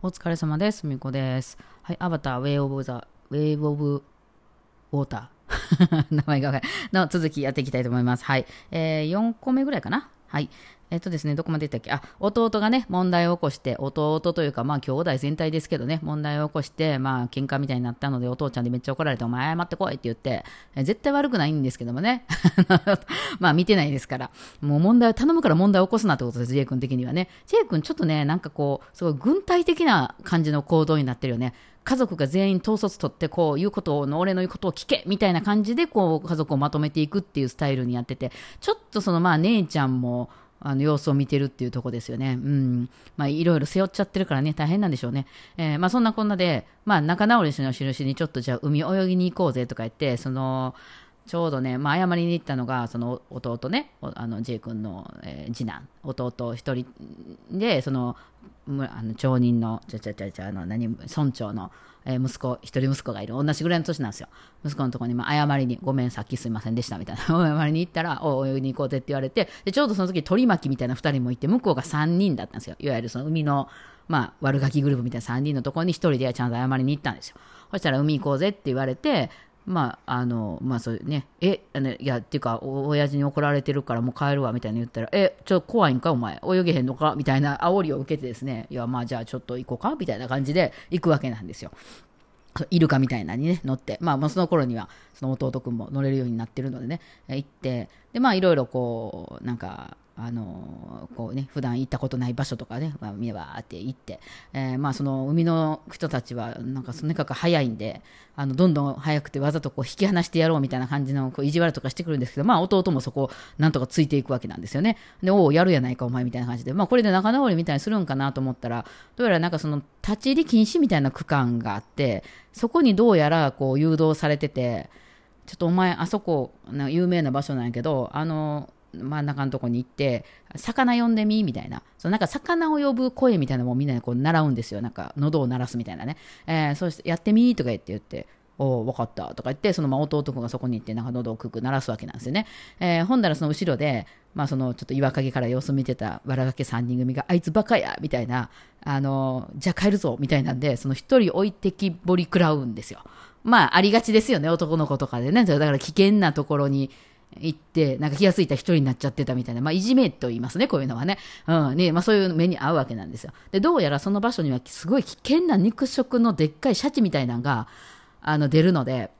お疲れ様です。みこです。はい、アバター、ウェイオブザ、ウェイオブウォーター。名前がわかるの続きやっていきたいと思います。はい。えー、4個目ぐらいかな。はい。えっとですね、どこまで言ったっけ？あ、弟がね、問題を起こして、弟というか、まあ、兄弟全体ですけどね、問題を起こして、まあ、喧嘩みたいになったので、お父ちゃんでめっちゃ怒られて、お前謝ってこいって言って、え絶対悪くないんですけどもね。まあ、見てないですから。もう問題を頼むから問題を起こすなってことです、ジェイ君的にはね。ジェイ君ちょっとね、なんかこう、すごい軍隊的な感じの行動になってるよね。家族が全員統率取って、こう、言うことを、俺の言うことを聞けみたいな感じで、こう、家族をまとめていくっていうスタイルにやってて、ちょっとその、まあ、姉ちゃんも、あの様子を見てるっていうとこですよね。うん。まあ、いろいろ背負っちゃってるからね、大変なんでしょうね。えーまあ、そんなこんなで、まあ、仲直りしの印にちょっとじゃあ海泳ぎに行こうぜとか言って、その、ちょうどね、まあ、謝りに行ったのが、その弟ね、あの、J 君の、えー次男、弟一人で、その、むあの町人の、ちゃちゃちゃちゃ、あの、何、村長の、えー息子、一人息子がいる。同じぐらいの年なんですよ。息子のところに、まあ、謝りに、ごめん、さっきすいませんでした、みたいな。謝りに行ったら、お、泳ぎに行こうぜって言われて、で、ちょうどその時、取り巻きみたいな二人もいて、向こうが三人だったんですよ。いわゆるその海の、まあ、悪ガキグループみたいな3人のところに1人でちゃんと謝りに行ったんですよ。そしたら海行こうぜって言われて、まあ、あの、まあ、そういうね、え、あのいや、っていうか、お親父に怒られてるからもう帰るわ、みたいな言ったら、え、ちょっと怖いんか、お前、泳げへんのかみたいな煽りを受けてですね、いや、まあ、じゃあちょっと行こうかみたいな感じで行くわけなんですよ。イルカみたいなにね、乗って、まあ、まあその頃には、その弟くんも乗れるようになってるのでね、行って、で、まあ、いろいろこう、なんか、あのこうね、普段行ったことない場所とかね、まあ、見わーって行って、えーまあ、その海の人たちは、なんか、とにかく早いんで、あの、どんどん早くてわざとこう引き離してやろうみたいな感じの、こう、意地悪とかしてくるんですけど、まあ、弟もそこなんとかついていくわけなんですよね。で、おお、やるやないか、お前みたいな感じで、まあ、これで仲直りみたいにするんかなと思ったら、どうやらなんかその、立ち入り禁止みたいな区間があって、そこにどうやらこう誘導されてて、ちょっとお前、あそこ、有名な場所なんやけど、あの、真ん中のとこに行って、魚呼んでみみたいな。そのなんか魚を呼ぶ声みたいなのもみんなでこう習うんですよ。なんか喉を鳴らすみたいなね。えー、そうしてやってみーとか言って言って、おお、分かったとか言って、そのまあ弟君がそこに行って、なんか喉をくく鳴らすわけなんですよね。えー、ほんだらその後ろで、まあそのちょっと岩陰から様子見てたわらがけ3人組が、あいつバカやみたいな、あのじゃあ帰るぞみたいなんで、その一人置いてきぼり食らうんですよ。まあありがちですよね、男の子とかでね。だから危険なところに、行って、なんか気がついた一人になっちゃってたみたいな、まあ、いじめと言いますね、こういうのはね。うん、ね、まあ、そういう目に合うわけなんですよ。で、どうやらその場所にはすごい危険な肉食のでっかいシャチみたいなのが、あの、出るので、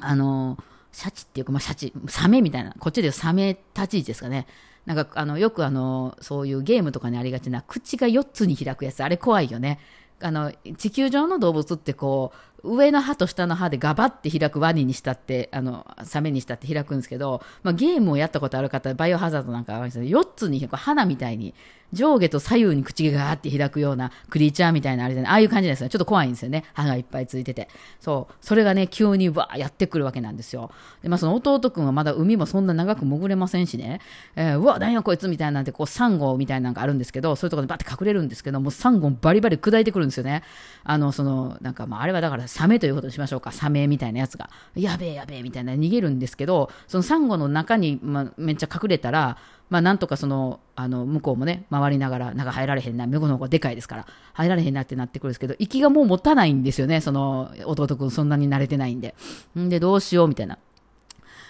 あの、シャチっていうか、まあ、シャチ、サメみたいな、こっちでサメ立ち位置ですかね。なんか、あの、よくあの、そういうゲームとかにありがちな、口が4つに開くやつ、あれ怖いよね。あの、地球上の動物ってこう、上の歯と下の歯でガバって開くワニにしたって、あの、サメにしたって開くんですけど、まあ、ゲームをやったことある方、バイオハザードなんかあるんですけど、4つに、花みたいに、上下と左右に口がガーって開くようなクリーチャーみたいなあれでね、ああいう感じですね。ちょっと怖いんですよね。歯がいっぱいついてて。そう。それがね、急にわーやってくるわけなんですよ。で、まあその弟くんはまだ海もそんな長く潜れませんしね、えーうわ、何やこいつみたいなんて、こう、サンゴみたいなのがあるんですけど、そういうところでバッて隠れるんですけど、もうサンゴバリバリ砕いてくるんですよね。あの、その、なんかまああれはだからサメということにしましょうか。サメみたいなやつが。やべえやべえみたいな逃げるんですけど、そのサンゴの中に、ま、めっちゃ隠れたら、まあ、なんとかその、あの、向こうもね、回りながら、中入られへんな、向こうの方がでかいですから、入られへんなってなってくるんですけど、息がもう持たないんですよね、その、弟くんそんなに慣れてないんで。んで、どうしよう、みたいな。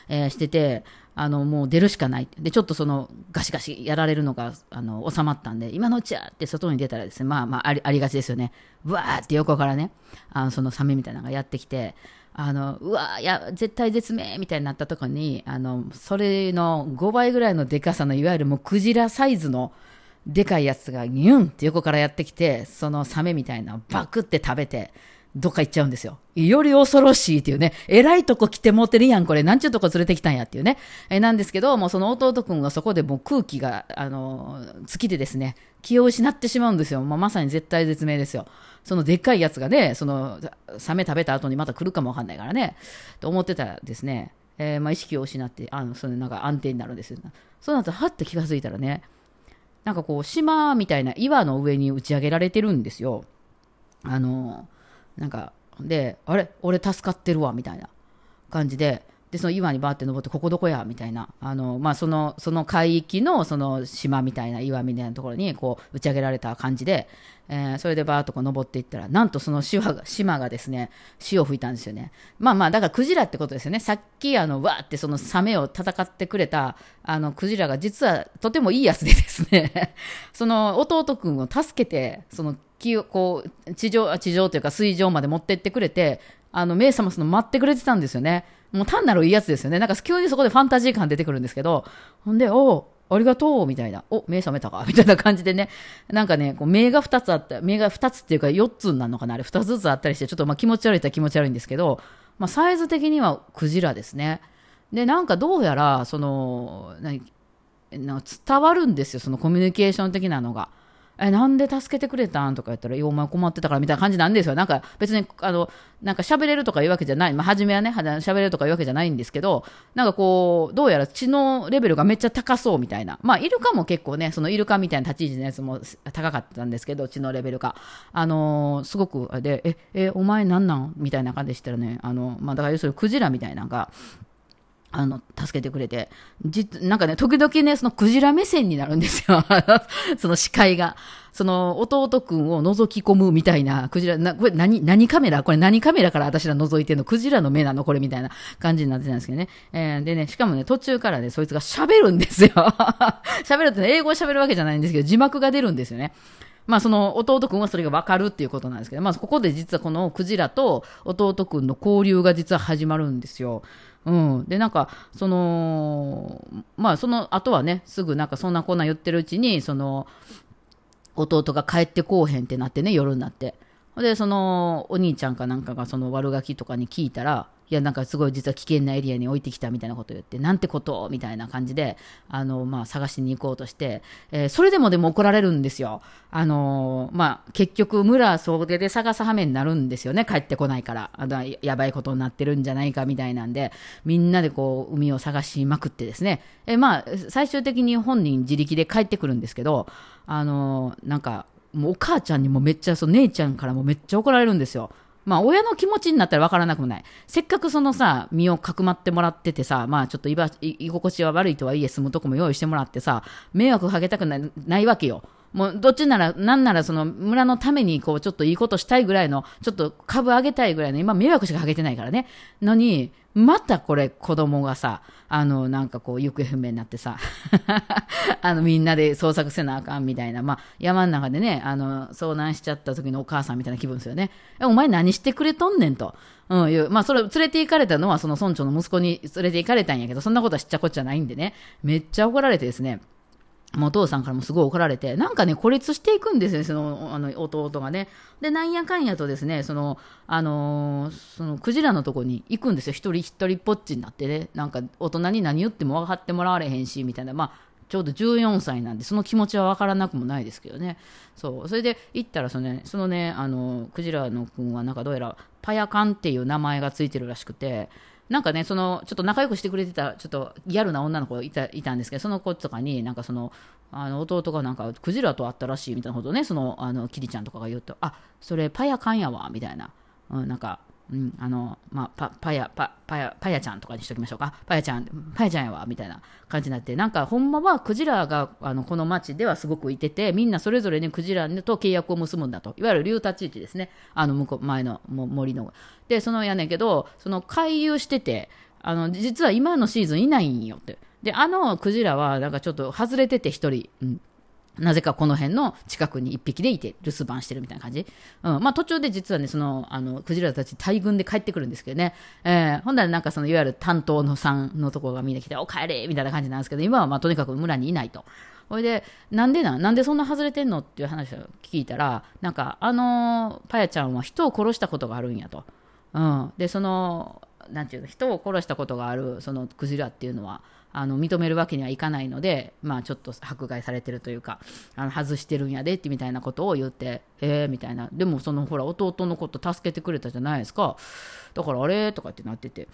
えーしてて、あの、もう出るしかない。で、ちょっとその、ガシガシやられるのが、あの、収まったんで、今のうちやって外に出たらですね、まあまあ、ありありがちですよね。うわーって横からね、あの、そのサメみたいなのがやってきて、あの、うわーいや、絶対絶命みたいになったとこに、あの、それの5倍ぐらいのでかさの、いわゆるもうクジラサイズの、でかいやつがギュンって横からやってきて、そのサメみたいなのをバクって食べて、どっか行っちゃうんですよ。より恐ろしいっていうね、えらいとこ来てもうてるやん、これ、なんちゅうとこ連れてきたんやっていうね。えなんですけど、もうその弟くんがそこでもう空気が、あの、尽きてですね、気を失ってしまうんですよ。まあ、まさに絶対絶命ですよ。そのでっかいやつがね、その、サメ食べた後にまた来るかもわかんないからね、と思ってたらですね、えーまあ、意識を失って、あの、そのなんか安定になるんですよ。そうなると、はって気がついたらね、なんかこう、島みたいな岩の上に打ち上げられてるんですよ。あの、なんか、で、あれ俺助かってるわ、みたいな感じで、でその岩にバーって登ってここどこやみたいな。あの、まあ、そのその海域のその島みたいな岩みたいなところにこう打ち上げられた感じで、えー、それでバーっとこう登っていったらなんとその島が島がですね潮を吹いたんですよね。まあまあだからクジラってことですよね。さっきあのわーってそのサメを戦ってくれたあのクジラが実はとてもいいやつでですね。その弟くんを助けてその気をこう地上地上というか水上まで持ってってくれてあの、メイ様その待ってくれてたんですよね。もう単なるいいやつですよね。なんか急にそこでファンタジー感出てくるんですけど、ほんで、おありがとうみたいな。お、目覚めたか みたいな感じでね。なんかね、こう目が2つあった、目が2つっていうか4つなのかなあれ2つずつあったりして、ちょっとま気持ち悪いっちゃ気持ち悪いんですけど、まあサイズ的にはクジラですね。で、なんかどうやら、その、何、伝わるんですよ、そのコミュニケーション的なのが。え、なんで助けてくれたん？とか言ったら、いや、お前困ってたからみたいな感じなんですよ。なんか別に、あの、なんか喋れるとかいうわけじゃない。まあ、初めはね、喋れるとかいうわけじゃないんですけど、なんかこう、どうやら知能レベルがめっちゃ高そうみたいな。まあ、イルカも結構ね、そのイルカみたいな立ち位置のやつも高かったんですけど、知能レベルが。あのー、すごく、で、え、え、お前なんなんみたいな感じでしたらね、あの、まあ、だから要するにクジラみたいなのが、あの、助けてくれて。じ、なんかね、時々ね、そのクジラ目線になるんですよ。その視界が。その弟くんを覗き込むみたいな、クジラ、な、これ何、何カメラ？これ何カメラから私ら覗いてんの？クジラの目なの？これみたいな感じになってたんですけどね。えー、でね、しかもね、途中からね、そいつが喋るんですよ。喋るって、ね、英語喋るわけじゃないんですけど、字幕が出るんですよね。まあその弟くんはそれがわかるっていうことなんですけど、まあここで実はこのクジラと弟くんの交流が実は始まるんですよ。うん、でなんかそのまあその後はねすぐなんかそんなこんな言ってるうちにその弟が帰ってこうへんってなってね夜になって。でそのお兄ちゃんかなんかがその悪ガキとかに聞いたらいや、なんかすごい実は危険なエリアに置いてきたみたいなこと言って、なんてこと？みたいな感じで、あの、まあ、探しに行こうとして、えー、それでもでも怒られるんですよ。あのー、まあ、結局、村総出で探す羽目になるんですよね。帰ってこないから。あのやばいことになってるんじゃないかみたいなんで、みんなでこう、海を探しまくってですね。えー、まあ、最終的に本人自力で帰ってくるんですけど、あのなんか、もうお母ちゃんにもめっちゃ、その姉ちゃんからもめっちゃ怒られるんですよ。まあ、親の気持ちになったら分からなくもない。せっかくそのさ、身をかくまってもらっててさ、まあ、ちょっと居心地は悪いとはいえ住むとこも用意してもらってさ、迷惑かけたくないないわけよ。もうどっちなら、なんならその村のためにこうちょっといいことしたいぐらいの、ちょっと株上げたいぐらいの、今迷惑しかかけてないからね。のに、またこれ子供がさ、あの、なんかこう行方不明になってさ、あのみんなで捜索せなあかんみたいな、まあ山の中でね、あの、遭難しちゃった時のお母さんみたいな気分ですよね。お前何してくれとんねんと。うん、いう、まあそれ連れて行かれたのはその村長の息子に連れて行かれたんやけど、そんなことはしっちゃこっちゃないんでね、めっちゃ怒られてですね、もうお父さんからもすごい怒られて、なんかね、孤立していくんですよ、その、あの、弟がね。で、なんやかんやとですね、その、あのー、その、クジラのとこに行くんですよ。一人一人ぽっちになってね。なんか、大人に何言っても分かってもらわれへんし、みたいな。まあ、ちょうど14歳なんで、その気持ちは分からなくもないですけどね。そう。それで行ったら、そのね、そのね、あの、クジラの君はなんかどうやら、パヤカンっていう名前がついてるらしくて、なんかね、その、ちょっと仲良くしてくれてた、ちょっとギャルな女の子いたいたんですけど、その子とかに、なんかその、あの弟がなんか、クジラと会ったらしいみたいなことね、その、あの、キリちゃんとかが言うと、あ、それパヤカンやわ、みたいな。うん、なんか、うん、あの、まあ、パ、パヤ、パ、パヤ、パヤちゃんとかにしときましょうか。パヤちゃん、パヤちゃんやわ、みたいな感じになって、なんか、ほんまはクジラが、あの、この町ではすごくいてて、みんなそれぞれね、クジラと契約を結ぶんだと。いわゆる流達地域ですね。あの、向こう、前の森の。で、そのやねんけど、その回遊してて、あの、実は今のシーズンいないんよって。で、あのクジラは、なんかちょっと外れてて一人、うん。なぜかこの辺の近くに一匹でいて留守番してるみたいな感じ。うん。まあ途中で実はね、その、あの、クジラたち大群で帰ってくるんですけどね。えー、ほんならなんかその、いわゆる担当のさんのところがみんな来て、お帰れみたいな感じなんですけど、今はまあとにかく村にいないと。ほいで、なんでななんでそんな外れてんのっていう話を聞いたら、なんか、あのパヤちゃんは人を殺したことがあるんやと。うん。で、その、なんていうの人を殺したことがあるそのクジラっていうのはあの認めるわけにはいかないので、まあ、ちょっと迫害されてるというかあの外してるんやでってみたいなことを言ってええみたいな。でもそのほら弟のこと助けてくれたじゃないですか。だからあれとかってなってて。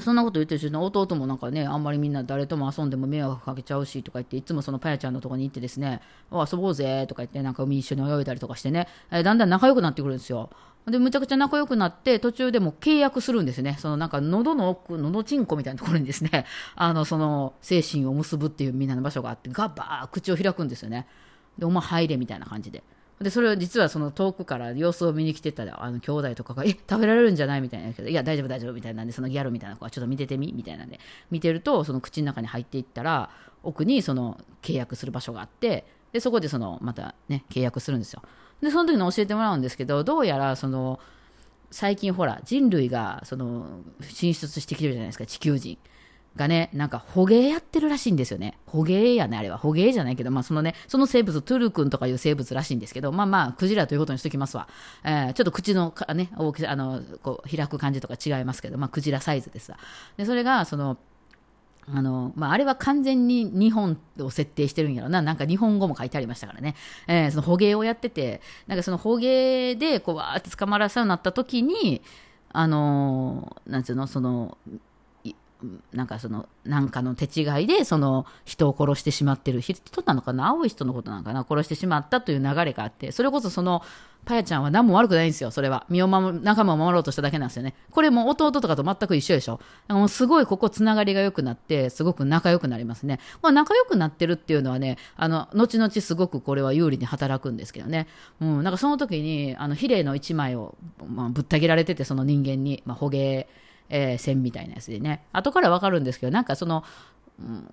そんなこと言ってるし弟もなんかねあんまりみんな誰とも遊んでも迷惑かけちゃうしとか言っていつもそのパヤちゃんのとこに行ってですね遊ぼうぜとか言ってなんか海一緒に泳いだりとかしてね、えだんだん仲良くなってくるんですよ。でむちゃくちゃ仲良くなって途中でも契約するんですね。そのなんか喉の奥喉チンコみたいなところにですね あのその精神を結ぶっていうみんなの場所があってガバー口を開くんですよね。でお前入れみたいな感じで。でそれを実はその遠くから様子を見に来てたあの兄弟とかが「え食べられるんじゃない?」みたいなけど「いや大丈夫大丈夫」みたいなんでそのギャルみたいな子はちょっと見ててみみたいなんで見てるとその口の中に入っていったら奥にその契約する場所があってでそこでそのまたね契約するんですよでその時に教えてもらうんですけどどうやらその最近ほら人類がその進出してきてるじゃないですか地球人がね、なんか捕鯨やってるらしいんですよね。捕鯨やね、あれは。捕鯨じゃないけど、まあそのね、その生物、トゥル君とかいう生物らしいんですけど、まあまあ、クジラということにしときますわ。えー、ちょっと口のかね、大きさ、あの、こう、開く感じとか違いますけど、まあ、クジラサイズですわ。で、それが、その、あのまあ、あれは完全に日本を設定してるんやろな。なんか日本語も書いてありましたからね。えー、その捕鯨をやってて、なんかその捕鯨でこうわーって捕まらせようになった時に、あのー、なんつうの、その、なんかその、なんかの手違いで、その人を殺してしまってる、人なのかな青い人のことなのかな殺してしまったという流れがあって、それこそその、パヤちゃんは何も悪くないんですよ、それは。身を守、仲間を守ろうとしただけなんですよね。これも弟とかと全く一緒でしょ。もうすごいここつながりが良くなって、すごく仲良くなりますね。まあ仲良くなってるっていうのはね、あの、後々すごくこれは有利に働くんですけどね。うん、なんかその時に、あの、比例の一枚を、まあ、ぶった切られてて、その人間に、まあ、捕鯨、えー、線みたいなやつでね後から分かるんですけどなんかその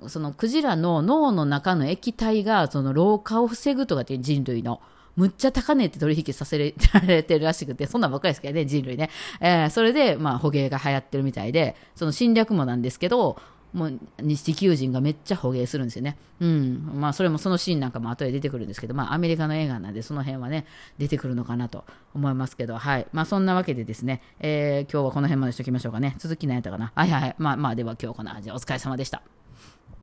うん、そのクジラの脳の中の液体がその老化を防ぐとかっていう人類のむっちゃ高値って取引させられてるらしくて、そんなんばっかりですけどね、人類ね。えー、それで、まあ、捕鯨が流行ってるみたいで、その侵略もなんですけど、もう地球人がめっちゃ捕鯨するんですよね。うん。まあ、それもそのシーンなんかも後で出てくるんですけど、まあ、アメリカの映画なんで、その辺はね、出てくるのかなと思いますけど、はい。まあ、そんなわけでですね、えー、今日はこの辺までしときましょうかね。続き何やったかな。はいはいはい。まあまあ、では今日この味お疲れ様でした。